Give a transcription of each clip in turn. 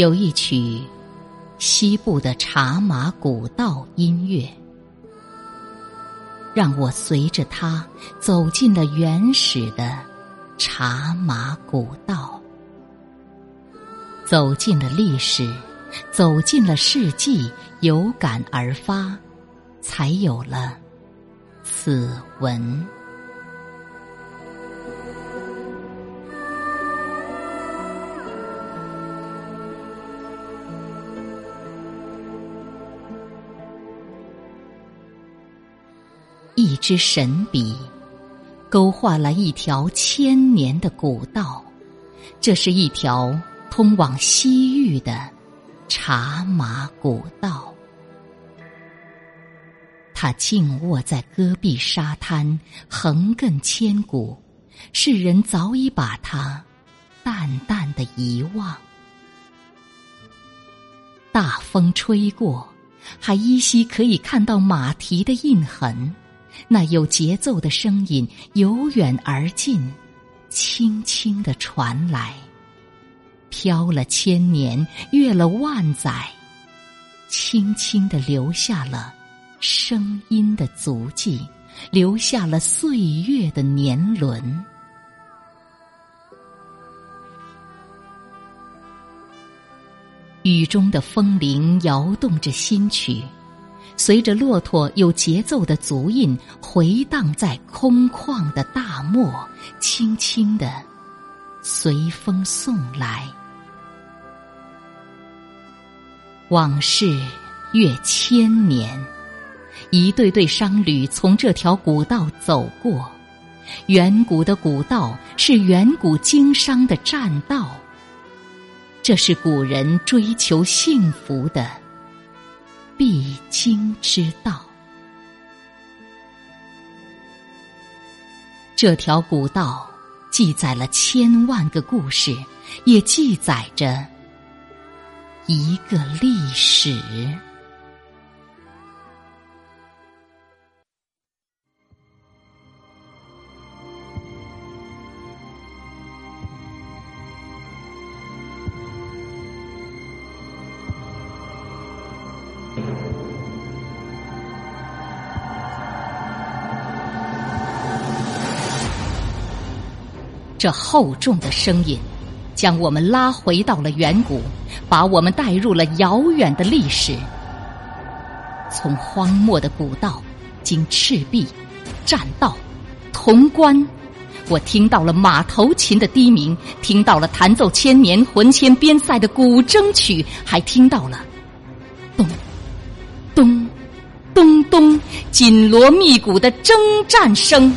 有一曲西部的茶马古道音乐，让我随着它走进了原始的茶马古道，走进了历史，走进了世纪，有感而发，才有了此文。一支神笔，勾画了一条千年的古道。这是一条通往西域的茶马古道。它静卧在戈壁沙滩，横亘千古。世人早已把它淡淡的遗忘。大风吹过，还依稀可以看到马蹄的印痕。那有节奏的声音由远而近，轻轻地传来，飘了千年，越了万载，轻轻地留下了声音的足迹，留下了岁月的年轮。雨中的风铃摇动着新曲。随着骆驼有节奏的足印回荡在空旷的大漠，轻轻地随风送来。往事越千年，一对对商旅从这条古道走过。远古的古道是远古经商的栈道，这是古人追求幸福的。必经之道，这条古道记载了千万个故事，也记载着一个历史。这厚重的声音，将我们拉回到了远古，把我们带入了遥远的历史。从荒漠的古道，经赤壁、栈道、潼关，我听到了马头琴的低鸣，听到了弹奏千年魂牵边塞的古筝曲，还听到了咚咚咚紧锣密鼓的征战声。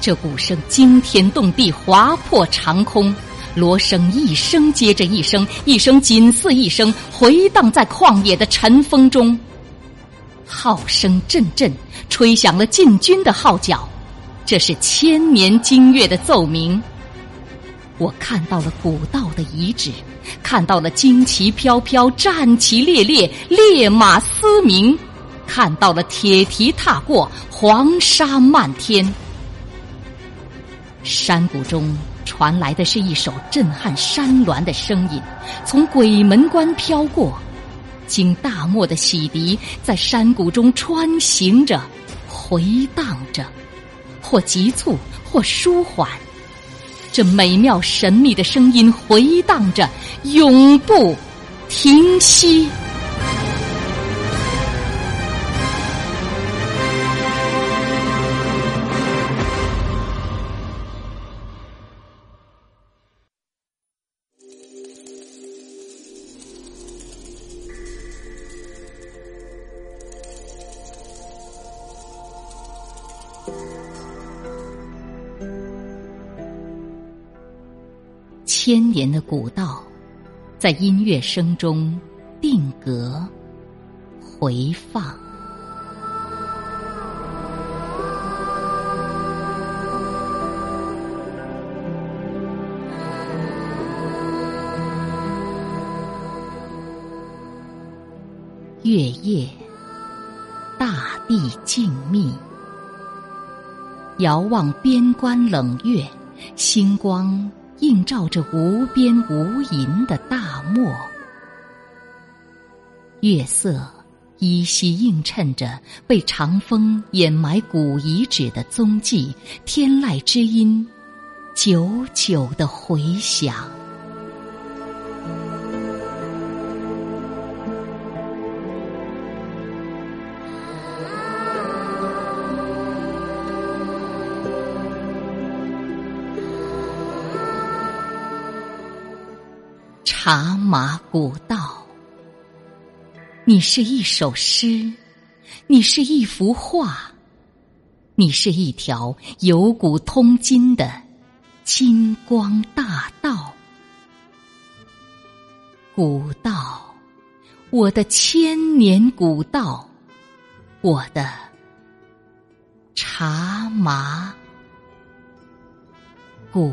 这鼓声惊天动地，划破长空；锣声一声接着一声，一声紧似一声，回荡在旷野的尘风中。号声阵阵，吹响了进军的号角。这是千年经乐的奏鸣。我看到了古道的遗址，看到了旌旗飘飘，战旗猎猎，烈马嘶鸣，看到了铁蹄踏过，黄沙漫天。山谷中传来的是一首震撼山峦的声音，从鬼门关飘过，经大漠的洗涤，在山谷中穿行着，回荡着，或急促，或舒缓。这美妙神秘的声音回荡着，永不停息。千年的古道在音乐声中定格回放。月夜大地静谧遥望边关冷月星光映照着无边无垠的大漠。月色依稀映衬着被长风掩埋古遗址的踪迹，天籁之音，久久的回响。茶马古道，你是一首诗，你是一幅画，你是一条由古通今的金光大道。古道，我的千年古道，我的茶马古。